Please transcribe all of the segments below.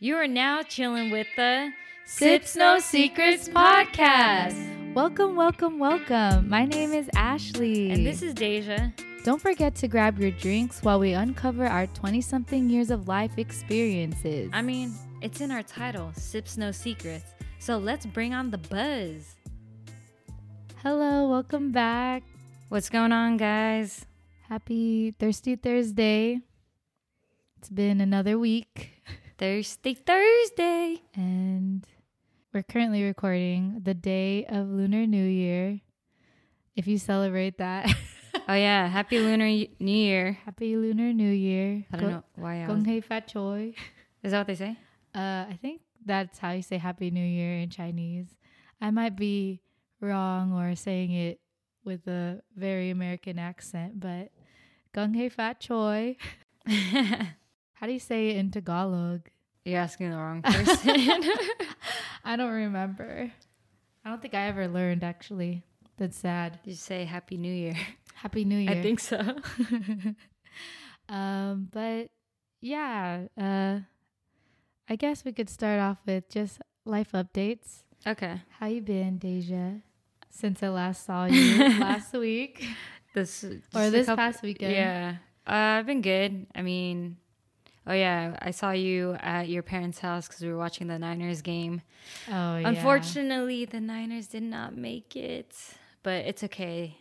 You are now chilling with the Sips No Secrets podcast. Welcome, welcome, welcome. My name is Ashley. And this is Daysia. Don't forget to grab your drinks while we uncover our 20 something years of life experiences. I mean, it's in our title, Sips No Secrets. So let's bring on the buzz. Hello, welcome back. What's going on, guys? Happy Thirsty Thursday. It's been another week. Thursday, Thursday. And we're currently recording the day of Lunar New Year. If you celebrate that. oh, yeah. Happy Lunar New Year. Happy Lunar New Year. I don't Go- know why I. Gong hei fat choi. Is that what they say? Uh, I think that's how you say Happy New Year in Chinese. I might be wrong or saying it with a very American accent, but Gung Hei Fat Choi. How do you say it in Tagalog? You're asking the wrong person. I don't remember. I don't think I ever learned actually. That's sad. You say Happy New Year? Happy New Year. I think so. um, but yeah, uh, I guess we could start off with just life updates. Okay. How you been, Daysia? Since I last saw you last week. This or this couple, past weekend. Yeah. Uh, I've been good. I mean, oh yeah, I saw you at your parents' house because we were watching the Niners game. Oh yeah. Unfortunately, the Niners did not make it, but it's okay.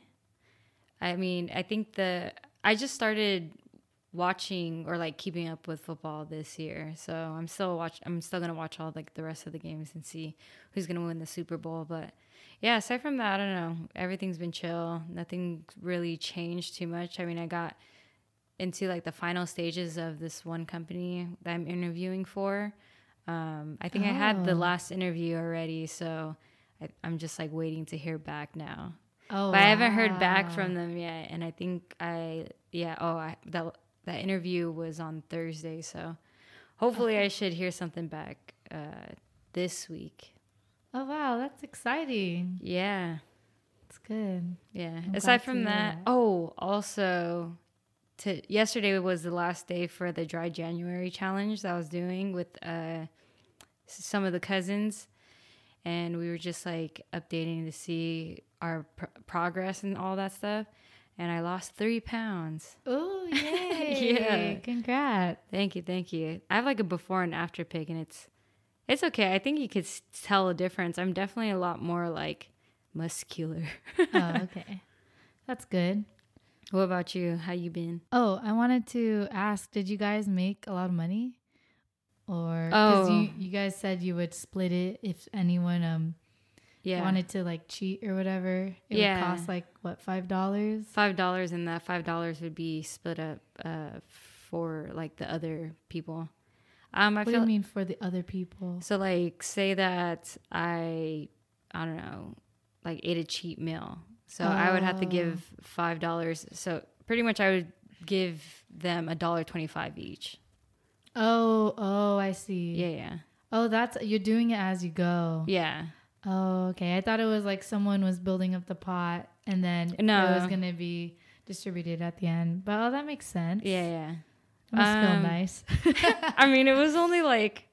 I mean, I think the I just started watching or like keeping up with football this year. So I'm still watch I'm still gonna watch all like the rest of the games and see who's gonna win the Super Bowl. But yeah, aside from that, I don't know. Everything's been chill. Nothing really changed too much. I mean, I got into like the final stages of this one company that I'm interviewing for. Um, I think oh. I had the oh. last interview already, so I, am just like waiting to hear back now. Oh, but wow. I haven't heard back from them yet, and I think I yeah. Oh, I, that that interview was on Thursday, so hopefully okay. I should hear something back uh, this week. Oh wow, that's exciting. Yeah. It's good. Yeah. I'm Aside from that, that, oh, also to yesterday was the last day for the dry January challenge that I was doing with uh, some of the cousins and we were just like updating to see our pr- progress and all that stuff and I lost three pounds. Oh, yay. yeah. Congrats. Thank you. Thank you. I have like a before and after pic, and it's it's okay. I think you could tell a difference. I'm definitely a lot more like muscular. oh, okay. That's good. What about you? How you been? Oh, I wanted to ask, did you guys make a lot of money? Or because oh. you, you guys said you would split it if anyone um yeah. wanted to like cheat or whatever. It yeah. would cost like what, five dollars? Five dollars and that five dollars would be split up uh for like the other people. Um, I what feel, do you mean for the other people? So like, say that I, I don't know, like ate a cheap meal. So oh. I would have to give oh. five dollars. So pretty much, I would give them a dollar twenty-five each. Oh, oh, I see. Yeah, yeah. Oh, that's you're doing it as you go. Yeah. Oh, okay. I thought it was like someone was building up the pot and then no. it was gonna be distributed at the end. But oh, that makes sense. Yeah, yeah. It must um, feel nice. I mean, it was only like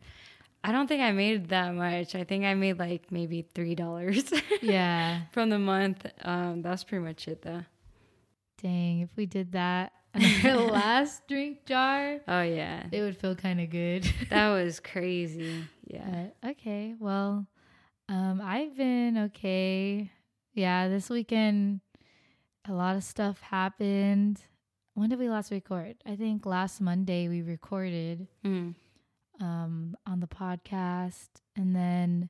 I don't think I made that much. I think I made like maybe three dollars. yeah, from the month. Um, that's pretty much it, though. Dang, if we did that our last drink jar, oh yeah, it would feel kind of good. that was crazy. Yeah. But, okay, well, um, I've been okay. Yeah, this weekend, a lot of stuff happened when did we last record? I think last Monday we recorded mm. Um, on the podcast, and then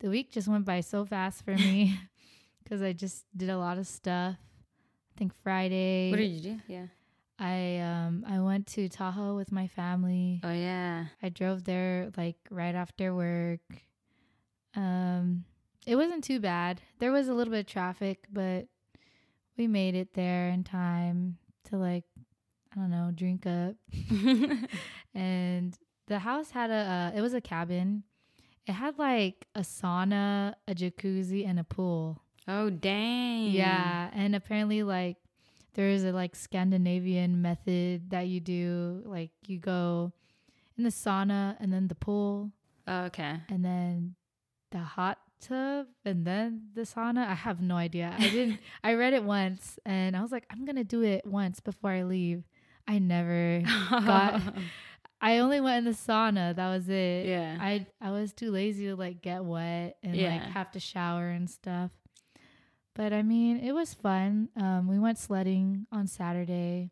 the week just went by so fast for me because I just did a lot of stuff. I think Friday. What did you do? Yeah. I um I went to Tahoe with my family. Oh yeah. I drove there like right after work. Um it wasn't too bad. There was a little bit of traffic, but we made it there in time to like I don't know, drink up. and the house had a uh, it was a cabin. It had like a sauna, a jacuzzi, and a pool. Oh dang. Yeah, and apparently like there is a like Scandinavian method that you do. Like you go in the sauna and then the pool Oh, okay. and then the hot tub and then the sauna. I have no idea. I didn't I read it once and I was like, I'm gonna do it once before I leave. I never got I only went in the sauna. That was it. Yeah. I I was too lazy to like get wet and like have to shower and stuff. But I mean, it was fun. Um, we went sledding on Saturday.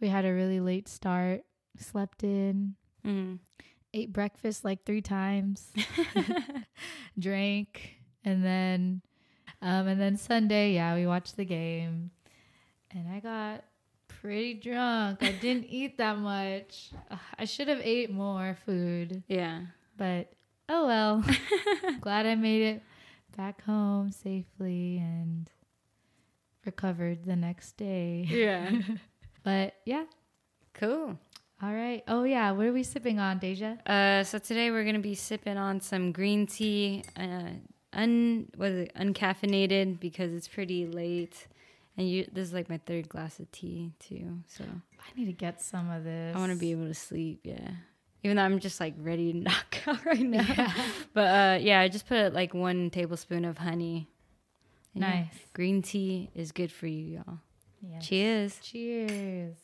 We had a really late start. Slept in, Mm. ate breakfast like three times, drank, and then, um, and then Sunday, yeah, we watched the game, and I got pretty drunk. I didn't eat that much. Ugh, I should have ate more food, yeah. but oh well. Glad I made it back home safely and recovered the next day. Yeah. But yeah, cool. all right. Oh yeah, what are we sipping on, Daysia? Uh, so today we're gonna be sipping on some green tea, uh, un what is it, uncaffeinated because it's pretty late, and you this is like my third glass of tea too. So I need to get some of this. I want to be able to sleep. Yeah, even though I'm just like ready to knock out right now. Yeah. But uh, yeah, I just put like one tablespoon of honey. And yeah, Nice. green tea is good for you, y'all. Yes. Cheers. Cheers.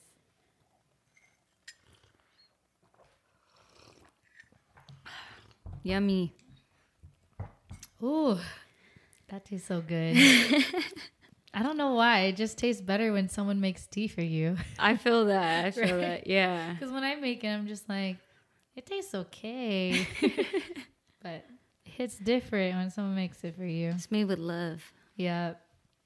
Yummy. Ooh, that tastes so good. I don't know why. It just tastes better when someone makes tea for you. I feel that. I feel Right. that. Yeah. Because when I make it, I'm just like, it tastes okay. but it hits different when someone makes it for you. It's made with love. Yeah.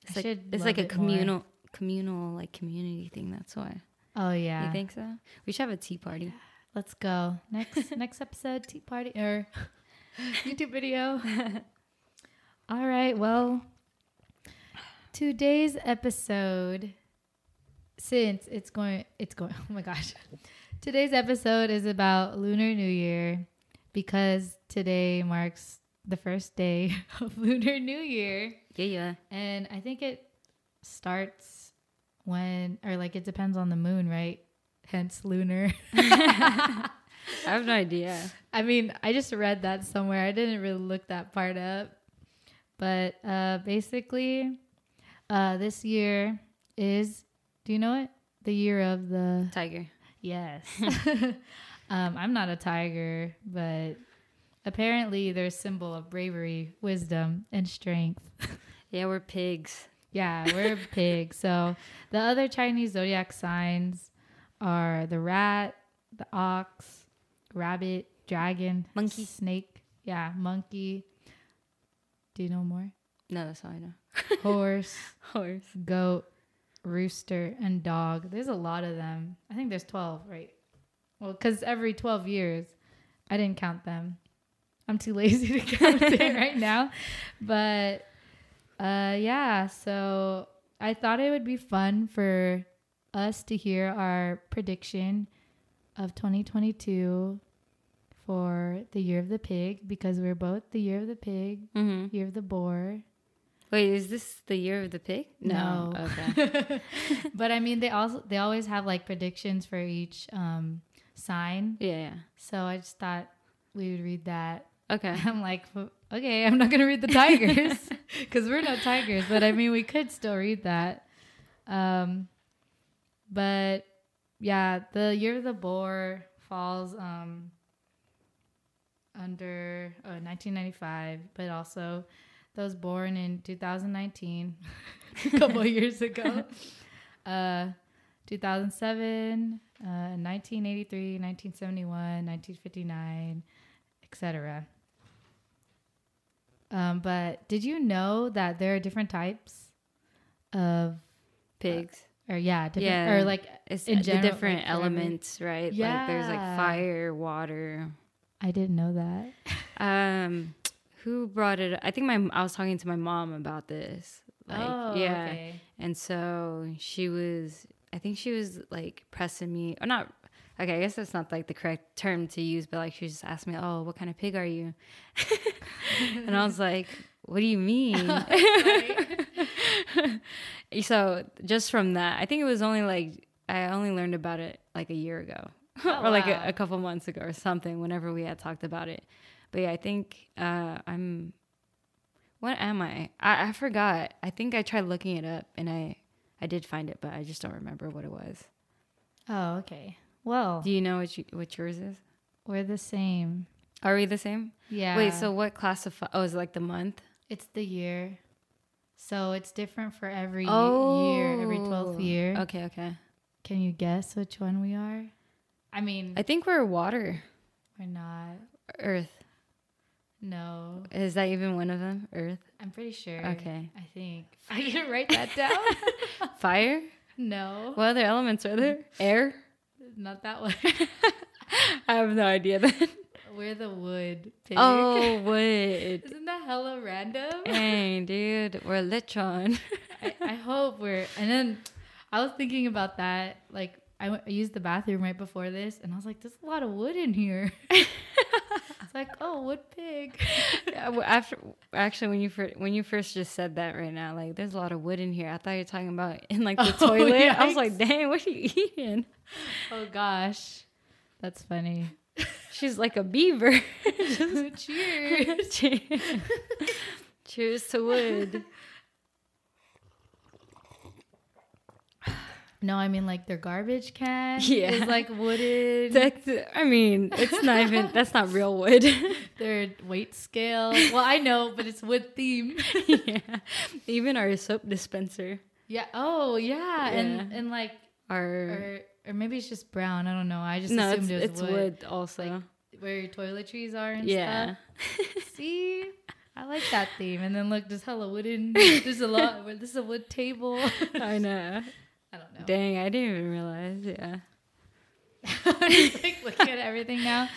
It's I like should it's like a it more. communal communal like community thing. That's why. Oh yeah. You think so? We should have a tea party. Let's go. Next next episode, tea party or YouTube video. All right. Well, today's episode, since it's going, it's going. Oh my gosh, today's episode is about Lunar New Year because today marks the first day of Lunar New Year, Yeah, yeah. and I think it starts when, or like it depends on the moon, right? Hence lunar. I have no idea. I mean, I just read that somewhere. I didn't really look that part up. But uh, basically, uh, this year is, do you know it? The year of the. Tiger. Yes. um, I'm not a tiger, but apparently they're a symbol of bravery, wisdom, and strength. Yeah, we're pigs. Yeah, we're a pig. So the other Chinese zodiac signs are the rat, the ox, rabbit, dragon, Monkey. snake. Yeah, monkey. Do you know more? No, that's all I know. Horse, Horse. goat, rooster, and dog. There's a lot of them. I think there's 12, right? Well, because every 12 years, I didn't count them. I'm too lazy to count it right now. But uh, yeah, so I thought it would be fun for us to hear our prediction of 2022 for the year of the pig because we're both the year of the pig, Mm-hmm. year of the boar. Wait, is this the year of the pig? No. Okay. but I mean, they also they always have like predictions for each um, sign. yeah, yeah. So I just thought we would read that. Okay. I'm like, okay, I'm not gonna read the tigers because we're not tigers. But I mean, we could still read that. Um, but yeah, the year of the boar falls um under oh, 1995, but also those born in 2019, a couple years ago. Uh, 2007, uh, 1983, 1971, 1959, etc. Um, but did you know that there are different types of, Pigs. or yeah, different, Yeah. or like It's in the general, different like, elements, right? Like there's like fire, water. I didn't know that. Um, who brought it? I think my I was talking to my mom about this. Like, oh, yeah. okay. And so she was, I think she was like pressing me, or not. Okay, I guess that's not like the correct term to use, but like she just asked me, "Oh, what kind of pig are you?" and I was like, "What do you mean?" so just from that, I think it was only like I only learned about it like a year ago, Oh, or like wow. a, a couple months ago or something. Whenever we had talked about it, but yeah, I think uh, I'm. What am I? I? I forgot. I think I tried looking it up and I I did find it, but I just don't remember what it was. Oh, okay. Well, Do you know what you, what yours is? we're the same. Are we the same? Yeah. Wait, so what classify? Oh, is it like the month? it's the year. So it's different for every Oh, year, every 12th year. Okay, okay. Can you guess which one we are? I mean, I think we're water, we're not. earth. No, Is that even one of them? Earth. I'm pretty sure. Okay. I think. I didn't write that down. Fire. no, What other elements are there? Air. not that one. I have no idea then. we're the wood pig. Oh, wood. Isn't that hella random? Dang, dude, we're lechon. I, I hope we're. And then I was thinking about that. Like, I, went, I used the bathroom right before this, and I was like, "There's a lot of wood in here." It's like, oh, wood pig. Yeah, well, After actually, when you first when you first just said that right now, like there's a lot of wood in here. I thought you were talking about in like the Oh, toilet. I was like, dang, what are you eating? oh gosh, that's funny. She's like a beaver. Cheers. Cheers. Cheers to wood. No, I mean like their garbage can Yeah. is like wooden. That's, I mean, it's not even. That's not real wood. their weight scale. Well, I know, but it's wood themed. yeah. Even our soap dispenser, Yeah. Oh, yeah. And Yeah. and like our or or maybe it's just brown. I don't know. I just no, it's, assumed it was it's wood. wood. also. Like, Where your toiletries are and yeah. stuff. See, I like that theme. And then look, there's hella wooden. There's a lot. This is a wood table. I know. I don't know. Dang, I didn't even realize. Yeah. I'm just like looking at everything now.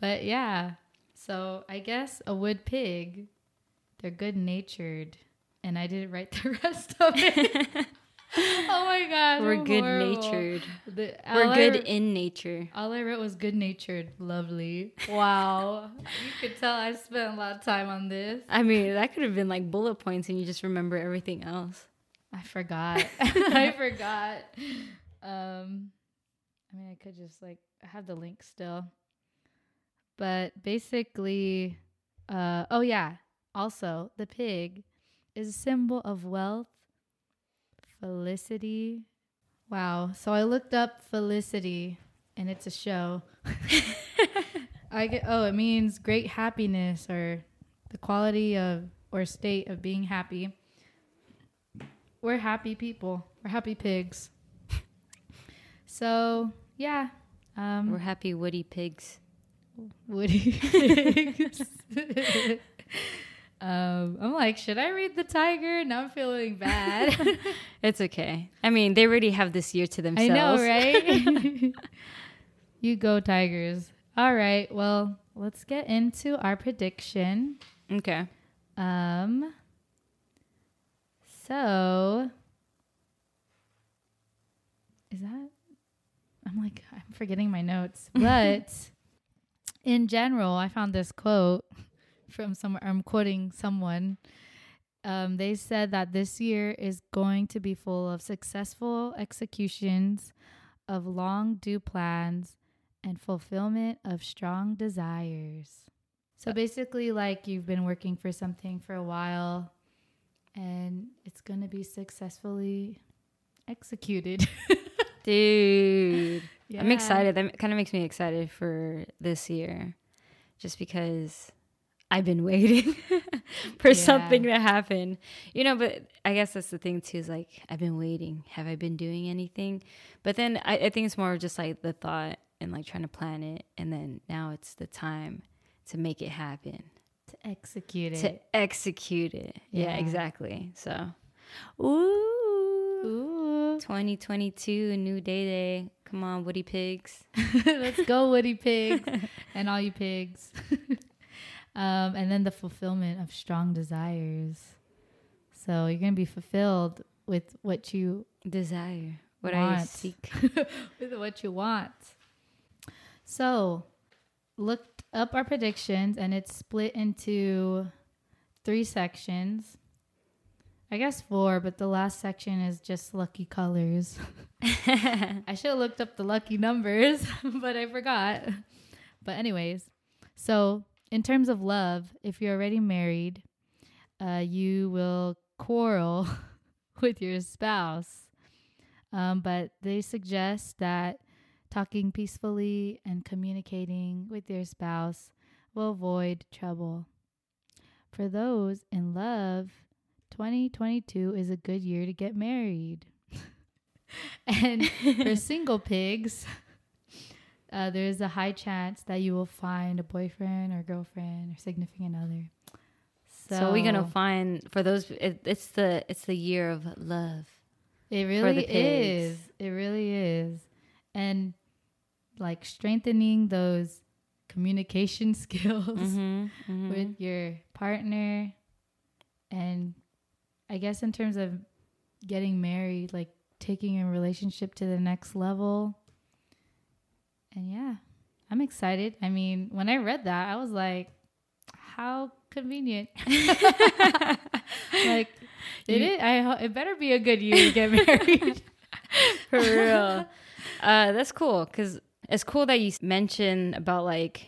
But yeah. So I guess a wood pig, they're good natured. And I didn't write the rest of it. oh my god. We're I'm good horrible. natured. The- We're good in nature. all I wrote was good natured. Lovely. Wow. you could tell I spent a lot of time on this. I mean, that could have been like bullet points and you just remember everything else. I forgot. I forgot. Um, I mean, I could just like I have the link still, but basically, uh, oh yeah. Also, the pig is a symbol of wealth, felicity. Wow. So I looked up felicity, and it's a show. I get. Oh, it means great happiness or the quality of or state of being happy. We're happy people. We're happy pigs. So yeah, um, We're happy woody pigs. Woody pigs. um, I'm like, should I read the tiger? Now I'm feeling bad. It's okay. I mean, they already have this year to themselves. I know, right? you go, tigers. All right. Well, let's get into our prediction. Okay. Um. So, is that? I'm like, I'm forgetting my notes. But in general, I found this quote from somewhere. I'm quoting someone. Um, they said that this year is going to be full of successful executions of long due plans and fulfillment of strong desires. So basically, like you've been working for something for a while and it's going to be successfully executed. Dude. I'm excited. That kind of makes me excited for this year. Just because I've been waiting for Yeah. something to happen. You know, but I guess that's the thing too, is like I've been waiting. Have I been doing anything? But then I, I think it's more of just like the thought and like trying to plan it and then now it's the time to make it happen. To execute it. To execute it. Yeah, Yeah. exactly. So Ooh. Ooh. 2022, a new day day. Come on, Woody Pigs. Let's go, Woody pigs and all you pigs. um, and then the fulfillment of strong desires. So you're going to be fulfilled with what you Desire. What I seek. with what you want. So, looked up our predictions and it's split into three sections. I guess four, but the last section is just lucky colors. I should have looked up the lucky numbers, but I forgot. But, anyways, so in terms of love, if you're already married, uh, you will quarrel with your spouse. Um, but they suggest that talking peacefully and communicating with your spouse will avoid trouble. For those in love, 2022 is a good year to get married. and for single pigs, uh, there's a high chance that you will find a boyfriend or girlfriend or significant other. So, so we're gonna find for those. It, it's the it's the year of love. It really is. It really is, and like strengthening those communication skills mm-hmm, mm-hmm. with your partner and i guess in terms of getting married like taking a relationship to the next level. And yeah i'm excited. I mean when i read that i was like how convenient. Like it is i it better be a good year to get married. For real. Uh that's cool because it's cool that you mention about like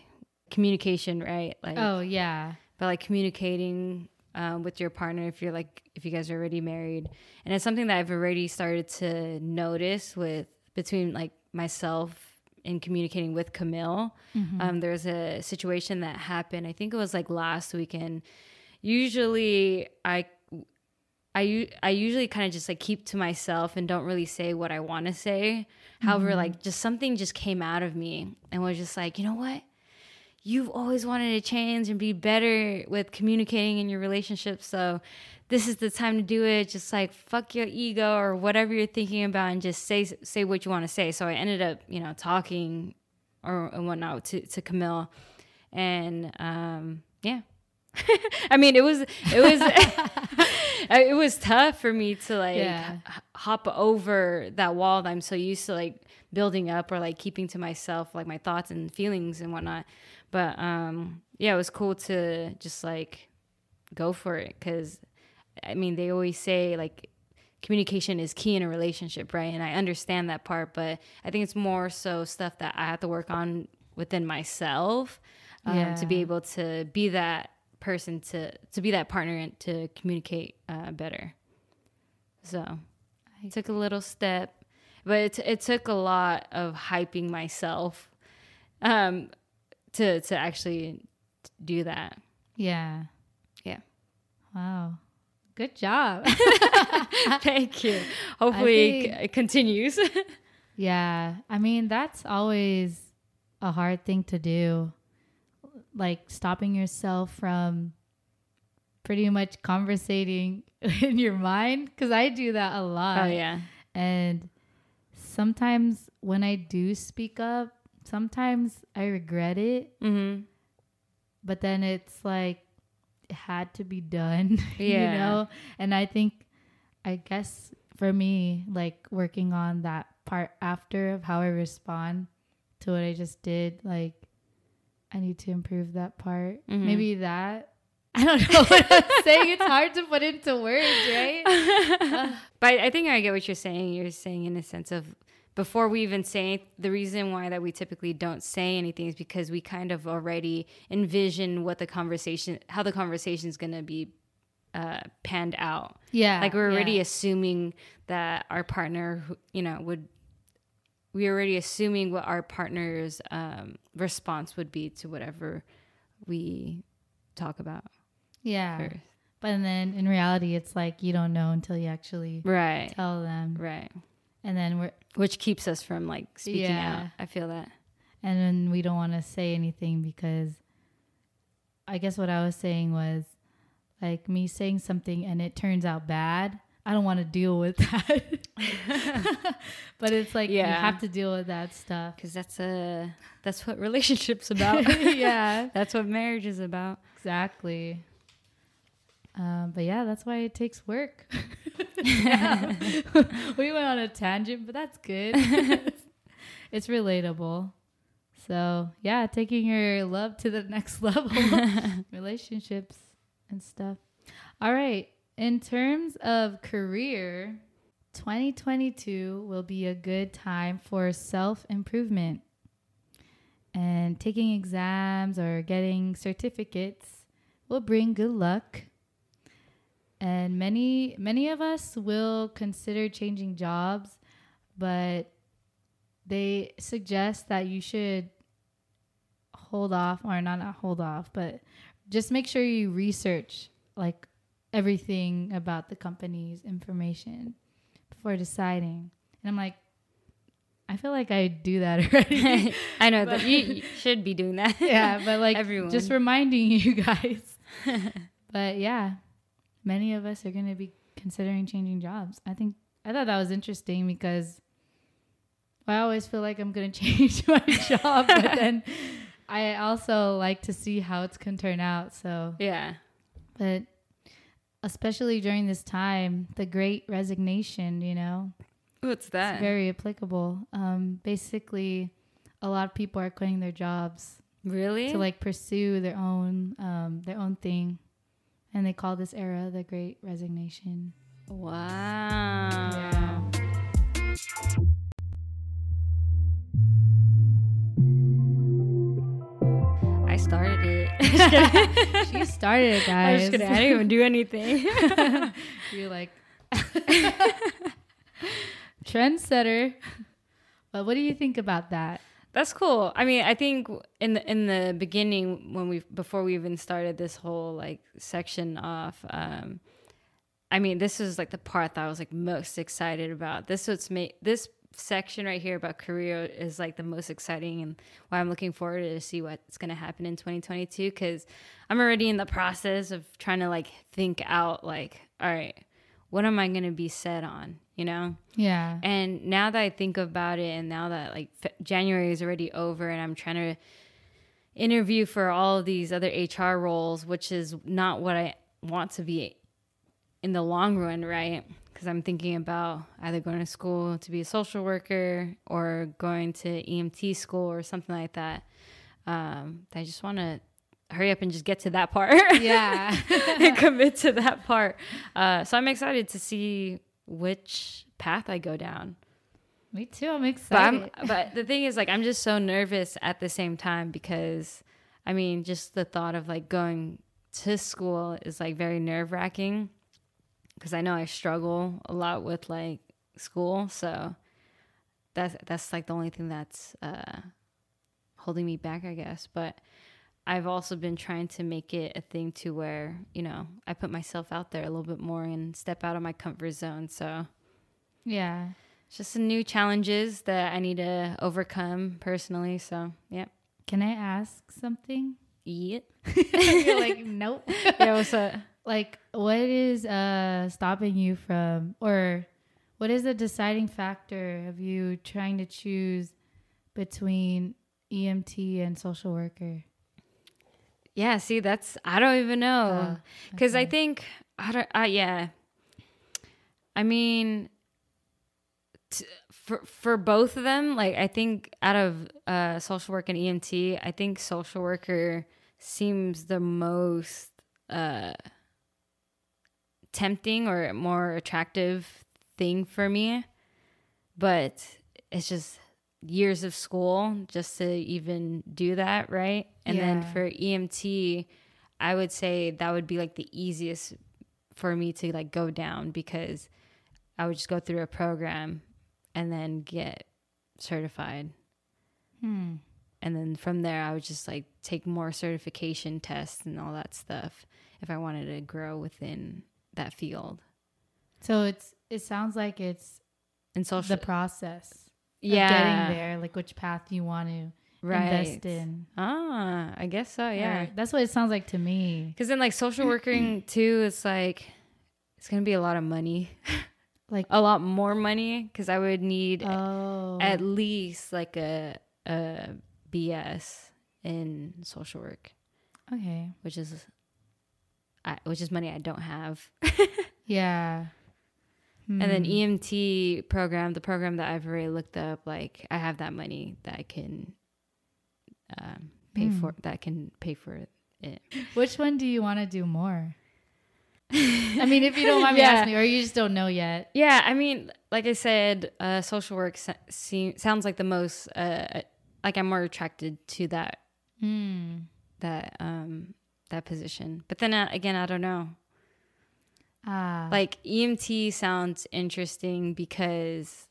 communication, right? Like oh yeah, but like communicating um, with your partner if you're like if you guys are already married, and it's something that I've already started to notice with between like myself and communicating with Camille. Mm-hmm. Um, there's a situation that happened. I think it was like last weekend. Usually, I I, I usually kind of just like keep to myself and don't really say what I want to say. Mm-hmm. However, like just something just came out of me and was just like, you know what? You've always wanted to change and be better with communicating in your relationship. So this is the time to do it. Just like fuck your ego or whatever you're thinking about and just say say what you want to say. So I ended up, you know, talking or and whatnot to, to Camille. And um, yeah. I mean, it was it was it was tough for me to like yeah. hop over that wall that I'm so used to like building up or like keeping to myself like my thoughts and feelings and whatnot. But um yeah, it was cool to just like go for it because I mean they always say like communication is key in a relationship, right? And I understand that part, but I think it's more so stuff that I have to work on within myself um, yeah. to be able to be that person to to be that partner and to communicate uh, better. So I took a little step, but it, it took a lot of hyping myself um, to to actually do that. Yeah. Yeah. Wow. Good job. Thank you. Hopefully think, it continues. yeah. I mean, that's always a hard thing to do like stopping yourself from pretty much conversating in your mind because I do that a lot. Oh yeah. And sometimes when I do speak up, sometimes I regret it. Mm-hmm. But then it's like it had to be done. Yeah. you know? And I think I guess for me, like working on that part after of how I respond to what I just did, like I need to improve that part. Mm-hmm. Maybe that. I don't know what I'm saying. It's hard to put into words, right? but I think I get what you're saying. You're saying in a sense of before we even say the reason why that we typically don't say anything is because we kind of already envision what the conversation, how the conversation is going to be uh, panned out. Yeah. Like we're already yeah. assuming that our partner, you know, would we're already assuming what our partner's um, response would be to whatever we talk about. Yeah. First. But then in reality, it's like you don't know until you actually right tell them. Right. And then we're which keeps us from like speaking yeah. out. I feel that. And then we don't want to say anything because I guess what I was saying was like me saying something and it turns out bad I don't want to deal with that. but it's like yeah. you have to deal with that stuff because that's a that's what relationships about. yeah, that's what marriage is about. Exactly. Um, but yeah, that's why it takes work. we went on a tangent, but that's good. it's relatable. So yeah, taking your love to the next level, relationships and stuff. All right in terms of career, 2022 will be a good time for self improvement. And taking exams or getting certificates will bring good luck. And many many of us will consider changing jobs, but they suggest that you should hold off or not, not hold off, but just make sure you research like everything about the company's information before deciding. And I'm like, I feel like I do that already. I know that you, you should be doing that. yeah, but like Everyone. just reminding you guys. but yeah, many of us are going to be considering changing jobs. I think I thought that was interesting because I always feel like I'm going to change my job, but then I also like to see how it's going to turn out. So, yeah. but especially during this time, the great resignation, you know, What's that? it's very applicable. Um, basically, a lot of people are quitting their jobs really? to like pursue their own um, their own thing, and they call this era the Great Resignation. wow. I started it. she started it, I was guys. just kidding. I didn't even do anything. You're like trendsetter. But what do you think about that? That's cool. I mean, I think in the in the beginning when we before we even started this whole like section off, um, I mean, this is like the part that I was like most excited about. This what's made this section right here about career is like the most exciting and why I'm looking forward to see what's going to happen in 2022 cuz I'm already in the process of trying to like think out like all right, what am I going to be set on, you know? Yeah. And now that I think about it, and now that like Fe- January is already over, and I'm trying to interview for all of these other HR roles, which is not what I want to be in the long run, right? Because I'm thinking about either going to school to be a social worker or going to EMT school or something like that. Um, I just want to hurry up and just get to that part. Yeah. and commit to that part. Uh, so I'm excited to see which path I go down. Me too. I'm But excited. I'm, but the thing is, like, I'm just so nervous at the same time because, I mean, just the thought of like going to school is like very nerve wracking because I know I struggle a lot with like school. So that's that's like the only thing that's uh, holding me back, I guess. But I've also been trying to make it a thing to where you know I put myself out there a little bit more and step out of my comfort zone. So yeah. it's just some new challenges that I need to overcome personally. So, yeah. Can I ask something? Yeah. You're like, nope. yeah, what's up? like what is uh stopping you from or what is the deciding factor of you trying to choose between EMT and social worker? Yeah, see, that's, I don't even know. Oh, Because I okay. think, I don't, uh, yeah. I mean, t- for, for both of them, like, I think out of uh, social work and EMT, I think social worker seems the most uh, tempting or more attractive thing for me. But it's just years of school just to even do that, right? And then for EMT, I would say that would be like the easiest for me to like go down because I would just go through a program and then get certified. Hmm. And then from there, I would just like take more certification tests and all that stuff if I wanted to grow within that field. So it's it sounds like it's And social, the process yeah, getting there, like which path you want to right. invest in. Ah, I guess so. Yeah. Or- that's what it sounds like to me. Because then, like social working too, it's like it's gonna be a lot of money, Like a lot more money. Because I would need oh, at least like a a BS in social work, okay, which is I, which is money I don't have. yeah. And then Hmm. EMT program, the program that I've already looked up, like I have that money that I can um, pay Hmm. for. That can pay for it. Which one do you want to do more? I mean, if you don't mind me Yeah. asking, or you just don't know yet. Yeah, I mean, like I said, uh, social work se- seem, sounds like the most. Uh, like I'm more attracted to that Hmm. that um that position. But then uh, again, I don't know. Ah. Like EMT sounds interesting because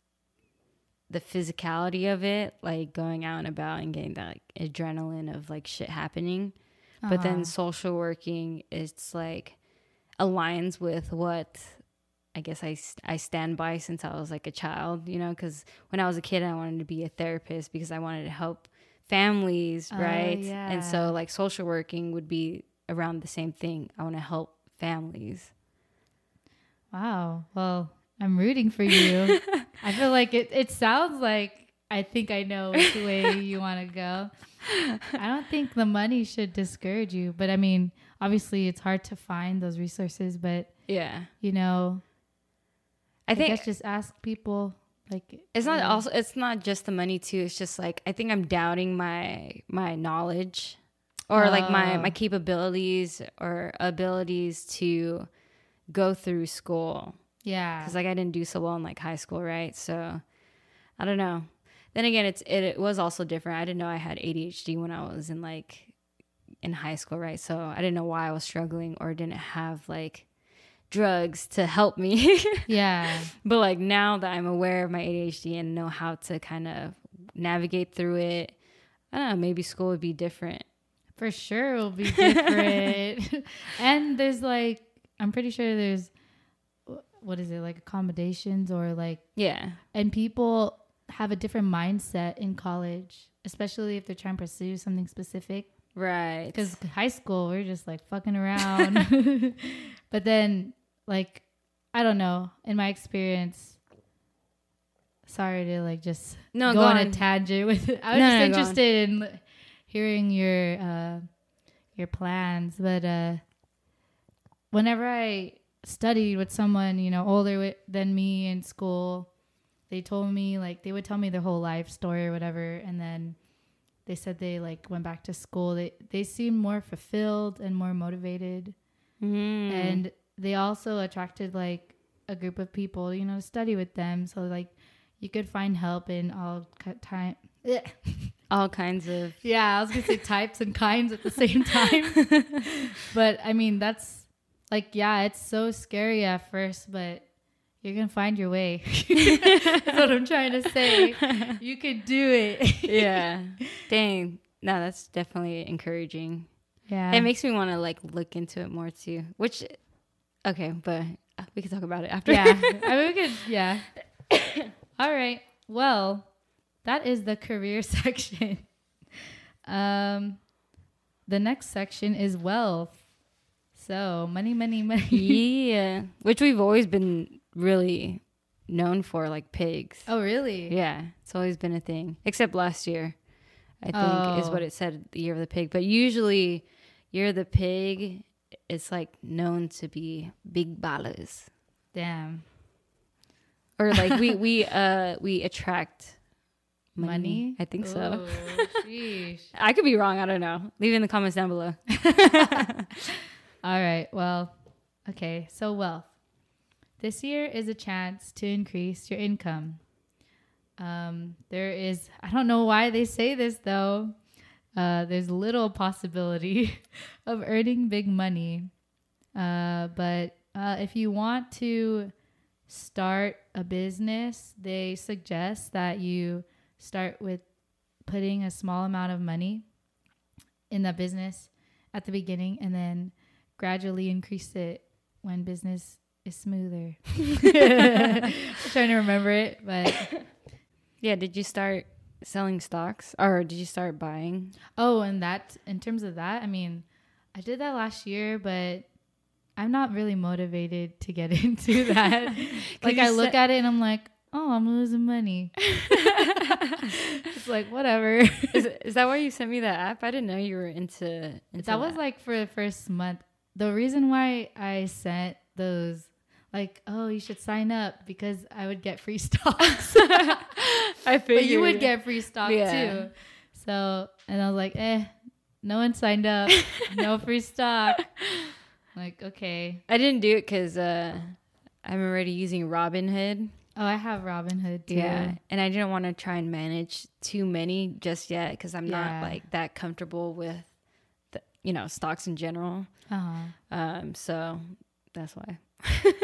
the physicality of it, like going out and about and getting that like, adrenaline of like shit happening. But then Uh-huh. social working, it's like aligns with what I guess I, I stand by since I was like a child, you know, because when I was a kid, I wanted to be a therapist because I wanted to help families, Oh, right? yeah. And so, like, social working would be around the same thing. I want to help families. Wow. Well, I'm rooting for you. I feel like it, it sounds like I think I know which way you want to go. I don't think the money should discourage you, but I mean, obviously it's hard to find those resources, but Yeah. you know, I I, think guess just ask people like it's not know, also it's not just the money too it's just like i think i'm doubting my my knowledge or like my Oh. my capabilities or abilities to go through school yeah. because like i didn't do so well in like high school right so i don't know then again it's it, it was also different i didn't know i had adhd when i was in like in high school right so i didn't know why i was struggling or didn't have like drugs to help me Yeah. but like now that I'm aware of my ADHD and know how to kind of navigate through it, I don't know, maybe school would be different. For sure it'll be different. and there's like I'm pretty sure there's what is it like accommodations or like Yeah. and people have a different mindset in college, especially if they're trying to pursue something specific. Right. Because high school, we're just like fucking around. but then, like, I don't know. In my experience, sorry to like just no, go, go, on, on. a tangent with it. I was No, just no, interested in hearing your uh, your plans, but uh, whenever I studied with someone you know older than me in school, they told me like they would tell me their whole life story or whatever, and then they said they like went back to school. They they seemed more fulfilled and more motivated Mhm. and they also attracted like a group of people you know to study with them so like you could find help in all time all kinds of yeah i was gonna say types and kinds at the same time but i mean that's like yeah it's so scary at first but you're gonna find your way that's what i'm trying to say you could do it yeah. Dang. No, that's definitely encouraging. yeah It makes me want to like look into it more too. Which, okay, but uh, we can talk about it after. yeah i mean we could yeah all right well that is the career section um the next section is wealth so money money money yeah. Which we've always been really known for, like pigs. oh really Yeah, it's always been a thing. Except last year, I think is Oh. what it said, the year of the pig. But usually, year of the pig, it's like known to be big ballers, damn or like we we uh we attract money. money, I think so. Oh. I could be wrong. I don't know. Leave it in the comments down below. All right well okay so wealth. This year is a chance to increase your income. Um there is i don't know why they say this though. Uh, there's little possibility of earning big money. Uh, but uh, if you want to start a business, they suggest that you start with putting a small amount of money in that business at the beginning and then gradually increase it when business is smoother. trying to remember it, but Yeah. Did you start selling stocks, or did you start buying? Oh, and that in terms of that, I mean, I did that last year, but I'm not really motivated to get into that. like I look at it and I'm like, oh, I'm losing money. it's like whatever. is, is that why you sent me that app? I didn't know you were into. into that was like for the first month. The reason why I sent those like, oh, you should sign up because I would get free stocks. I figured but you would get free stock Yeah. too. So, and I was like, eh, no one signed up, no free stock. Like, okay. I didn't do it because uh, I'm already using Robinhood. Oh, I have Robinhood too. Yeah, and I didn't want to try and manage too many just yet because I'm Yeah. not like that comfortable with, you know, stocks in general. Uh-huh. Um, so that's why.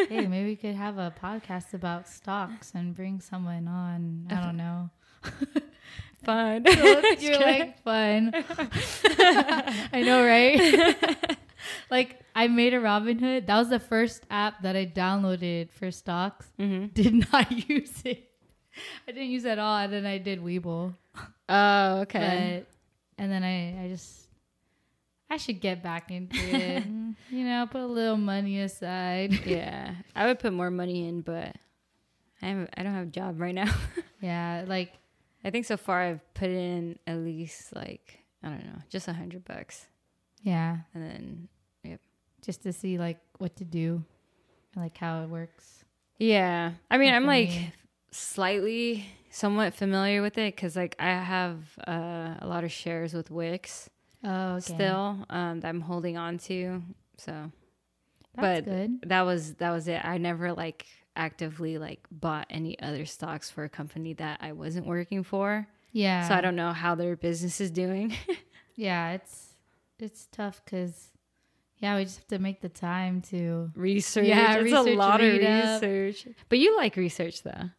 hey, maybe we could have a podcast about stocks and bring someone on. I don't know. Fun. You're like fun. I know, right? like I made a Robinhood. That was the first app that I downloaded for stocks. hmm Did not use it. I didn't use it at all. And then I did Webull. Oh, okay. But and then I, I just I should get back into it. Mm, you know, put a little money aside. yeah, I would put more money in, but I have, I don't have a job right now. Yeah, like I think so far I've put in at least like I don't know, just a hundred bucks, yeah, and then yep, just to see like what to do, like how it works. yeah. I mean, I'm like me. slightly, somewhat familiar with it because like I have uh, a lot of shares with Wix Oh, okay. still um, that I'm holding on to. So That's but good. that was that was it. I never like actively like bought any other stocks for a company that I wasn't working for. Yeah. So I don't know how their business is doing. Yeah, it's it's tough because yeah, we just have to make the time to. research. Yeah, it's research, a lot of up. research. But you like research though.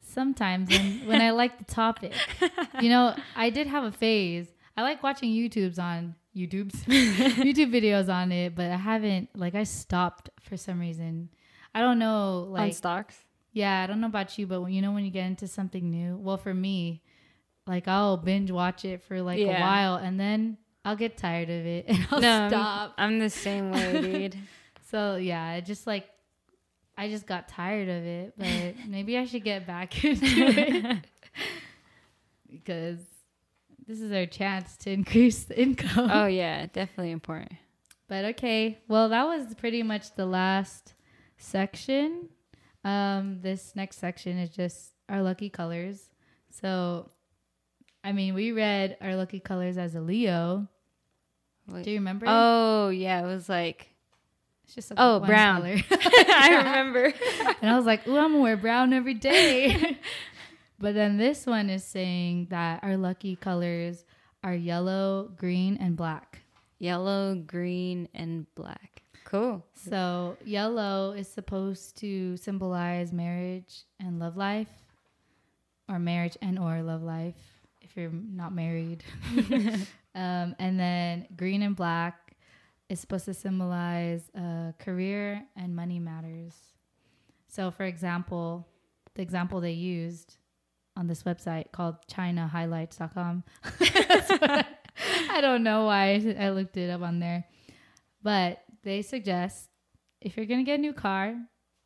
Sometimes when, when I like the topic, you know, I did have a phase. I like watching YouTube's on YouTube's YouTube videos on it, but I haven't like I stopped for some reason. I don't know, on like stocks. yeah, I don't know about you, but when you know when you get into something new, well, for me, like I'll binge watch it for like a while, and then I'll get tired of it and I'll No, I'm- I'm the same way, dude. So yeah, I just like I just got tired of it, but maybe I should get back into it because this is our chance to increase the income. oh yeah, definitely important. But okay, well that was pretty much the last section. Um, this next section is just our lucky colors. So, I mean, we read our lucky colors as a Leo. Wait. Do you remember? Oh yeah, it was like it's just a oh, brown. color. I remember. and I was like, "Ooh, I'm gonna wear brown every day." But then this one is saying that our lucky colors are yellow, green, and black. Yellow, green, and black. Cool. So yellow is supposed to symbolize marriage and love life, or marriage and or love life if you're not married. um, and then green and black is supposed to symbolize uh, career and money matters. So, for example, the example they used on this website called ChinaHighlights.com. I, I don't know why I looked it up on there, but they suggest if you're gonna get a new car,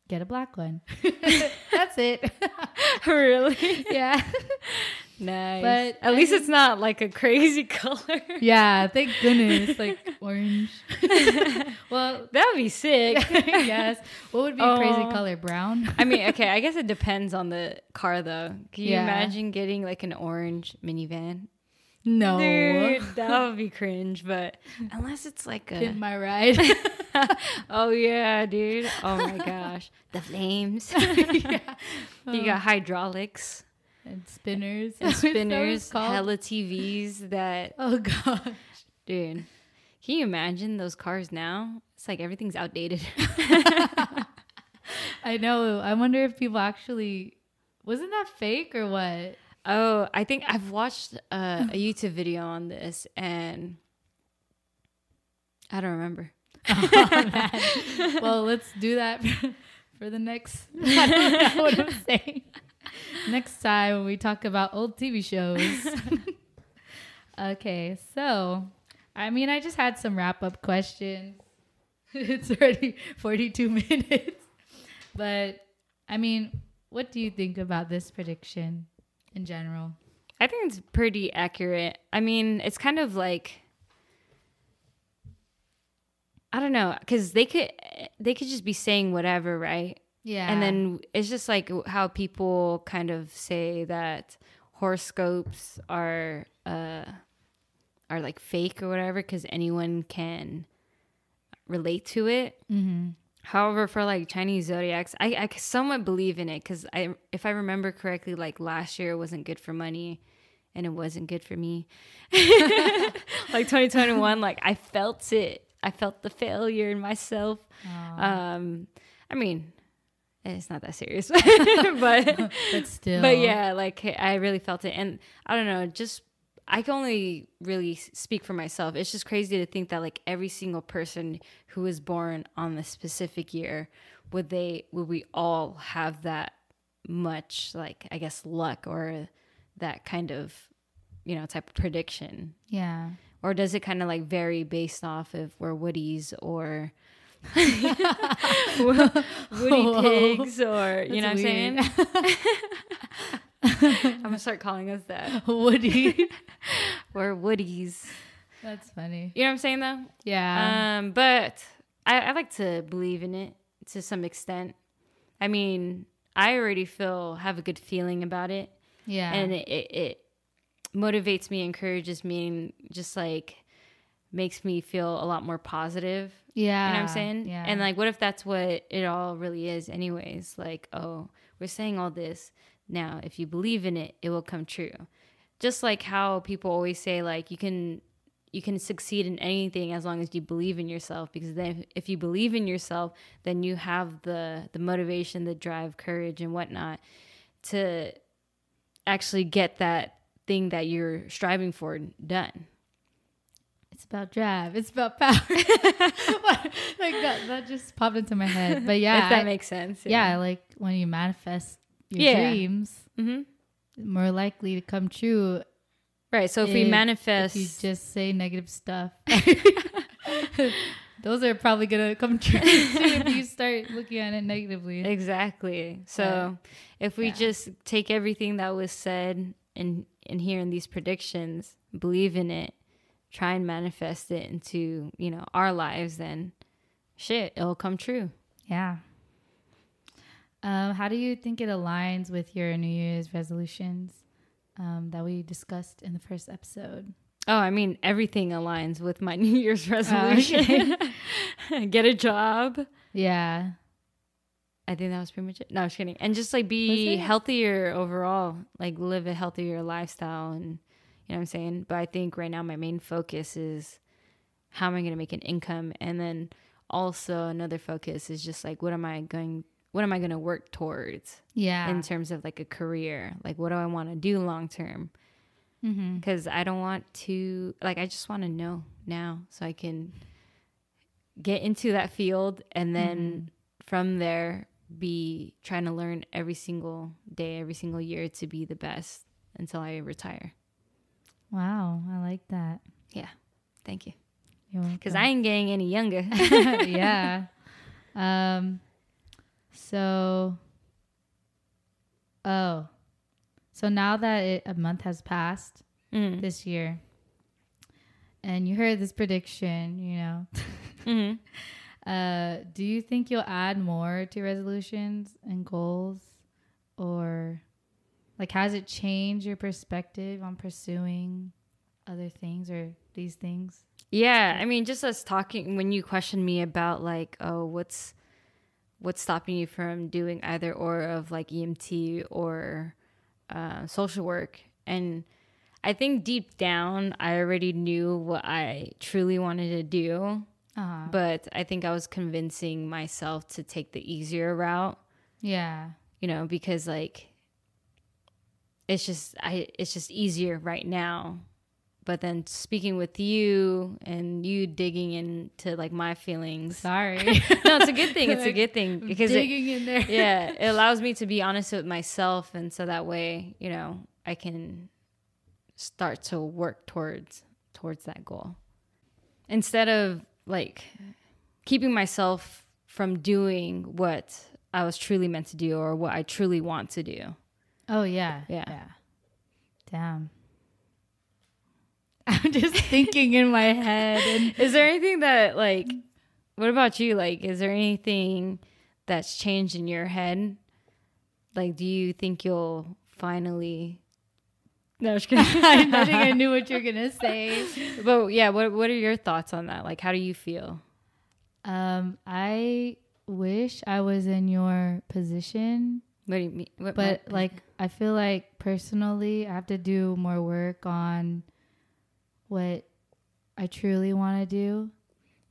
get a black one. That's it. really? yeah. Nice. But at I least mean- it's not like a crazy color. Yeah. Thank goodness. Like orange. well, That would be sick. yes. What would be a crazy Oh. color? Brown. I mean, okay, I guess it depends on the car though. Can you Yeah. imagine getting like an orange minivan? No. Dude, that would be cringe, but unless it's like a Pimp my ride. Oh yeah, dude. Oh my gosh. The flames. yeah. you got um, hydraulics And spinners. and Is that what it's spinners, hella TVs that Oh gosh. dude. Can you imagine those cars now? It's like everything's outdated. I know. I wonder if people actually wasn't that fake or what? Oh, I think I've watched uh, a YouTube video on this and I don't remember. Oh, well, let's do that for the next. I don't know what I'm saying. Next time when we talk about old TV shows. okay, so I mean, I just had some wrap up questions. it's already 42 minutes, but I mean, what do you think about this prediction in general? I think it's pretty accurate. I mean, it's kind of like I don't know, cuz they could they could just be saying whatever, right? Yeah, And then it's just like how people kind of say that horoscopes are uh are like fake or whatever cuz anyone can relate to it. Mm-hmm. However, for like Chinese zodiacs, I, I somewhat believe in it because I, if I remember correctly, like last year wasn't good for money, and it wasn't good for me. like 2021, like I felt it. I felt the failure in myself. Um, I mean, it's not that serious, but But still. but yeah, like I really felt it, and I don't know, just I can only really speak for myself. It's just crazy to think that like every single person who was born on the specific year would they would we all have that much like I guess luck or that kind of you know type of prediction Yeah. or does it kind of like vary based off if we're woodies or woody pigs or you know what I'm saying? I'm gonna start calling us that. Woody. We're woodies. That's funny. You know what I'm saying though? Yeah. Um, but I, I like to believe in it to some extent. I mean, I already feel have a good feeling about it, yeah. and it, it, it motivates me, encourages me, and just like makes me feel a lot more positive. yeah. You know what I'm saying? Yeah. And like, what if that's what it all really is, anyways? Like, oh, we're saying all this. Now, if you believe in it, it will come true. Just like how people always say, like, you can you can succeed in anything as long as you believe in yourself because then if you believe in yourself then you have the the motivation the drive courage and whatnot to actually get that thing that you're striving for done about drive. It's about power. Like that, that just popped into my head. But yeah, if that I- makes sense yeah, like when you manifest your Yeah. dreams, hmm more likely to come true right so if, we manifest if you just say negative stuff. Those are probably gonna come true if you start looking at it negatively. Exactly. So if we yeah. just take everything that was said and and here in these predictions, believe in it, try and manifest it into, you know, our lives, then shit, it'll come true. Yeah. Um, how do you think it aligns with your New Year's resolutions um, that we discussed in the first episode? Oh, I mean everything aligns with my New Year's resolution. Get a job. Yeah. I think that was pretty much it. No, I was kidding. And just like be healthier overall, like live a healthier lifestyle and you know what I'm saying? But I think right now my main focus is how am I going to make an income and then also another focus is just like what am I going what am I going to work towards Yeah. in terms of like a career? Like what do I want to do long term? mm-hmm. Cuz I don't want to like I just want to know now so I can get into that field and then Mm-hmm. from there be trying to learn every single day, every single year to be the best until I retire. Wow, I like that. Yeah, thank you. Because. I ain't getting any younger. yeah. Um. So. Oh. So now that it, a month has passed mm. this year, and you heard this prediction, you know, hmm uh, do you think you'll add more to resolutions and goals, or like has it changed your perspective on pursuing other things or these things? Yeah, I mean, just us talking when you questioned me about like, oh, what's what's stopping you from doing either or of like EMT or uh, social work, and I think deep down I already knew what I truly wanted to do, Uh, but I think I was convincing myself to take the easier route, yeah. you know, because like it's just I it's just easier right now. But then speaking with you and you digging into like my feelings. Sorry. No, it's a good thing. It's a good thing because it, digging in there. yeah, it allows me to be honest with myself and so that way, you know, I can start to work towards towards that goal. Instead of like keeping myself from doing what I was truly meant to do or what I truly want to do. Oh yeah. Yeah. Yeah. Damn. I'm just thinking in my head and Is there anything that like what about you? Like is there anything that's changed in your head? Like do you think you'll finally No, kidding. I think I knew what you're gonna say. but yeah, what what are your thoughts on that? Like how do you feel? Um, I wish I was in your position, What do you mean? What but my- like I feel like personally I have to do more work on what I truly want to do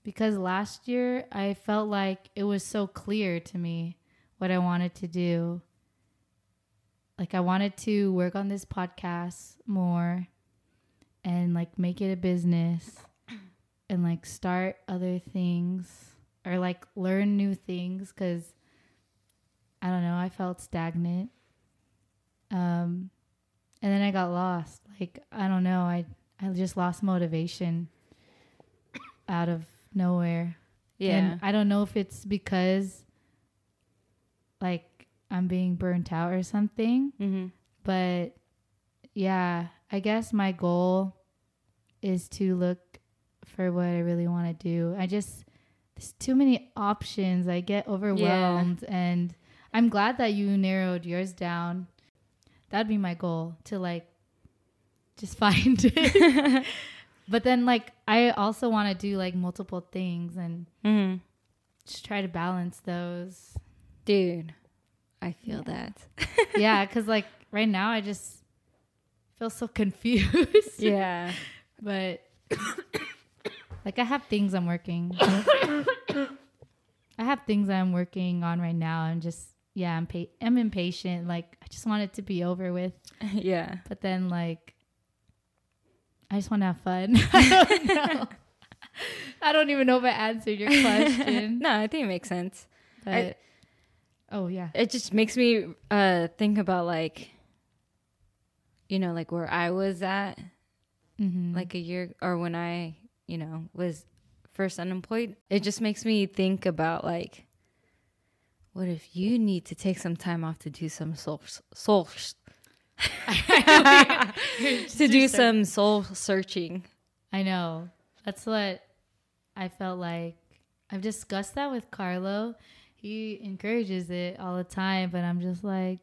because last year I felt like it was so clear to me what I wanted to do. Like I wanted to work on this podcast more and like make it a business and like start other things or like learn new things cuz I don't know, I felt stagnant. Um and then I got lost. Like I don't know, I I just lost motivation out of nowhere. yeah. And I don't know if it's because like I'm being burnt out or something, mm-hmm. but yeah, I guess my goal is to look for what I really want to do. I just there's too many options. I get overwhelmed and I'm glad that you narrowed yours down. That'd be my goal to like just find it. but then like I also want to do like multiple things and Mm-hmm. just try to balance those. Dude, I feel Yeah. that. yeah, cuz like right now I just feel so confused. yeah. But like I have things I'm working. I have things I'm working on right now and just yeah, I'm pa- I'm impatient. Like I just want it to be over with. yeah. But then like I just want to have fun. I don't know. I don't even know if I answered your question. no, I think it makes sense. But I- oh yeah. It just makes me uh think about like you know, like where I was at Mm-hmm. like a year or when I, you know, was first unemployed. It just makes me think about like what if you need to take some time off to do some soul soul to do some soul searching. I know. That's what I felt like. I've discussed that with Carlo. He encourages it all the time, but I'm just like,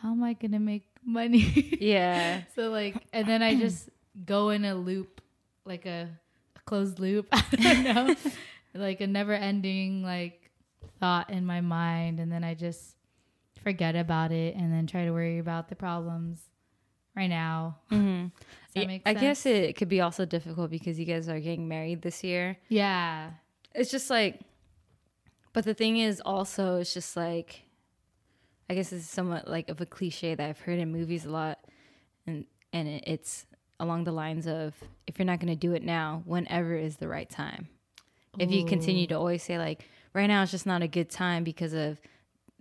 how am I going to make money? Yeah. so, like, and then I just go in a loop, like a, a closed loop. I don't know. like a never ending, like, thought in my mind. And then I just forget about it and then try to worry about the problems right now. Mm-hmm. Does that make I guess it could be also difficult because you guys are getting married this year. Yeah. It's just like, but the thing is also, it's just like, I guess it's somewhat like of a cliche that I've heard in movies a lot, and and it, it's along the lines of if you're not going to do it now, whenever is the right time. If you continue to always say like, right now it's just not a good time because of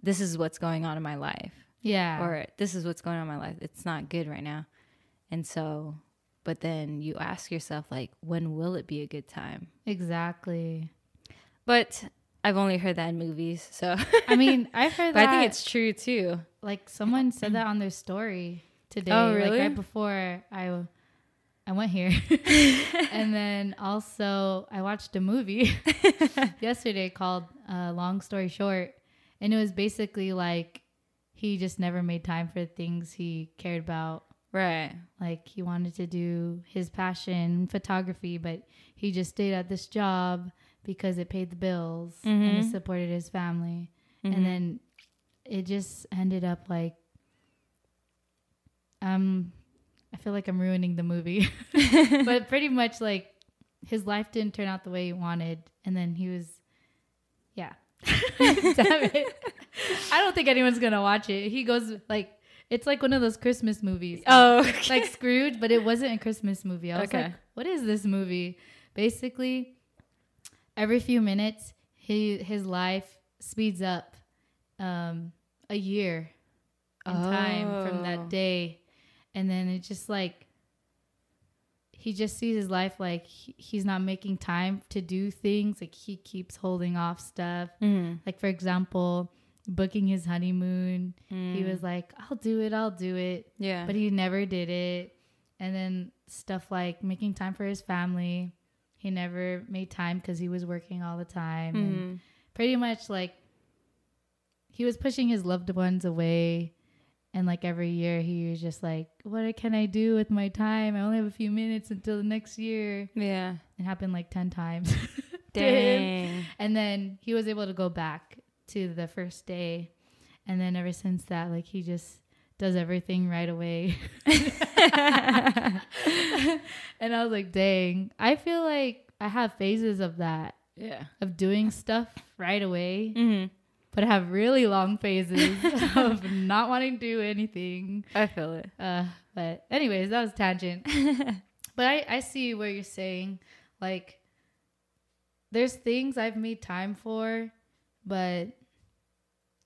this is what's going on in my life, Yeah. or this is what's going on in my life. It's not good right now, and so, but then you ask yourself like, when will it be a good time? exactly. But I've only heard that in movies, so I mean, I've heard but that. I think it's true too. like someone said that on their story today. Oh, really? Like right before I, I went here, and then also I watched a movie yesterday called uh, "Long Story Short," and it was basically like he just never made time for things he cared about. Right. Like he wanted to do his passion, photography, but he just stayed at this job because it paid the bills and it Mhm. supported his family. Mhm. And then it just ended up like um I feel like I'm ruining the movie. but pretty much like his life didn't turn out the way he wanted and then he was yeah. Damn it. I don't think anyone's going to watch it. He goes like it's like one of those Christmas movies. oh, okay. like Scrooge, but it wasn't a Christmas movie. I was Okay. like, what is this movie? Basically, every few minutes, he his life speeds up um, a year in time from Oh. that day, and then it's just like he just sees his life like he, he's not making time to do things. Like he keeps holding off stuff. Mhm. Like for example, booking his honeymoon. He Mm. was like, "I'll do it. I'll do it." yeah, but he never did it. And then stuff like making time for his family. He never made time because he was working all the time. And Mhm. pretty much like he was pushing his loved ones away. And like every year, he was just like, What can I do with my time? I only have a few minutes until the next year. yeah. It happened like 10 times. Dang. And then he was able to go back to the first day. And then ever since that, like he just does everything right away. and I was like, dang, I feel like I have phases of that, yeah. of doing stuff right away, hmm but I have really long phases of not wanting to do anything. I feel it. Uh, but anyways, that was tangent. But I, I see what you're saying. Like, there's things I've made time for, but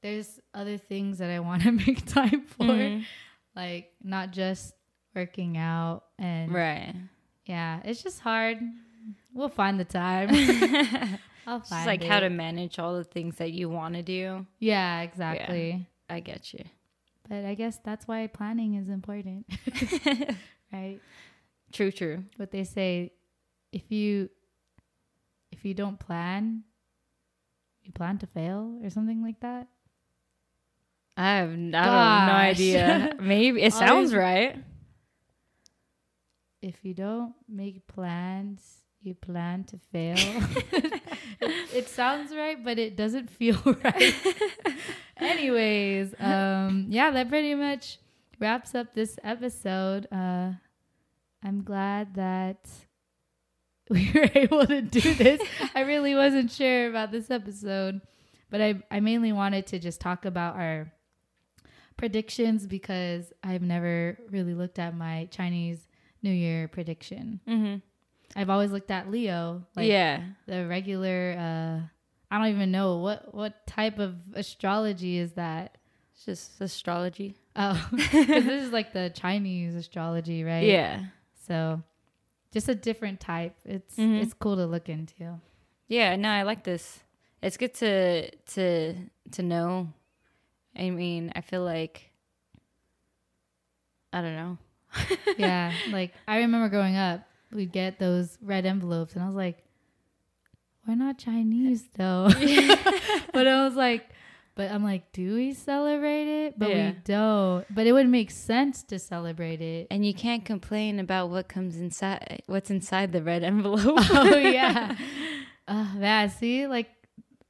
there's other things that I want to make time for. Mhm. Like, not just working out. And Right. yeah, it's just hard. We'll find the time. I'll It's find just like how to manage all the things that you want to do. Yeah, exactly. I get you. But I guess that's why planning is important, right? True, true. what they say if you if you don't plan you plan to fail or something like that I have, I have no idea. Maybe it sounds right. if you don't make plans you plan to fail. It, sounds right but it doesn't feel right. Anyways um yeah that pretty much wraps up this episode. Uh i'm glad that we were able to do this. I really wasn't sure about this episode but i i mainly wanted to just talk about our predictions because i've never really looked at my chinese new year prediction. Mm-hmm. I've always looked at leo like yeah. the regular uh i don't even know what what type of astrology is that It's just astrology. oh this is like the chinese astrology right Yeah. so just a different type it's Mhm. it's cool to look into Yeah, no, I like this. It's good to to to know. I mean, I feel like I don't know. yeah like i remember growing up we'd get those red envelopes and i was like we're not chinese though. But i was like but i'm like do we celebrate it? But Yeah. we don't. But it would make sense to celebrate it. And you can't complain about what comes inside what's inside the red envelope. oh yeah. Uh man see like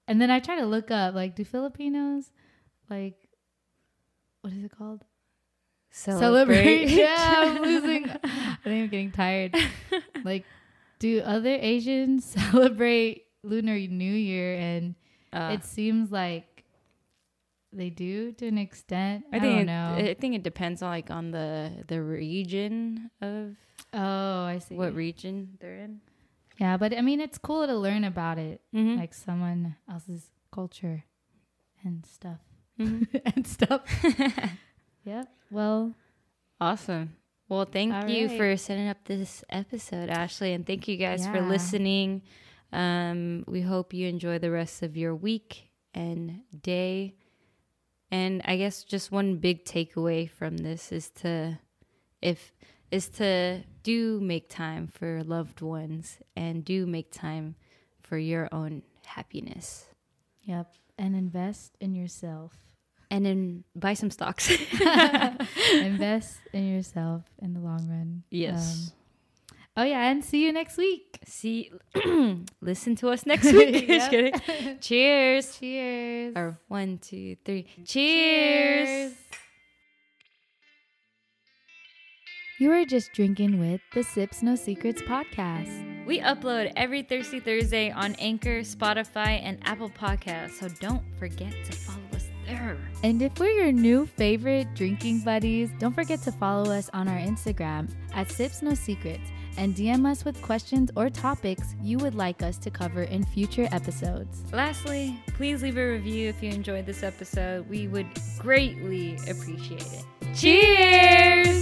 and then i try to look up like do filipinos like what is it called Celebrate. yeah i'm losing i think i'm getting tired like do other asians celebrate lunar new year and Uh, it seems like they do to an extent i, I think don't it, I think it depends on like on the the region of oh i see what region they're in. yeah but i mean it's cool to learn about it Mm-hmm. like someone else's culture and stuff Mhm. and stuff. Yep. Well, Awesome. Well, thank All you right. for setting up this episode, Ashley, and thank you guys for listening. Um, we hope you enjoy the rest of your week and day. And I guess just one big takeaway from this is to if is to do make time for loved ones and do make time for your own happiness. yep. And invest in yourself. And then buy some stocks. invest in yourself in the long run. yes. Um, oh yeah, and see you next week. See, listen to us next week. Just kidding. Cheers. Cheers. Or one, two, three. Cheers. You are just drinking with the Sips No Secrets podcast. We upload every Thirsty Thursday on Anchor, Spotify, and Apple Podcasts, so don't forget to follow. And if we're your new favorite drinking buddies, don't forget to follow us on our Instagram at Sips No Secrets and DM us with questions or topics you would like us to cover in future episodes. Lastly, please leave a review if you enjoyed this episode. We would greatly appreciate it. Cheers!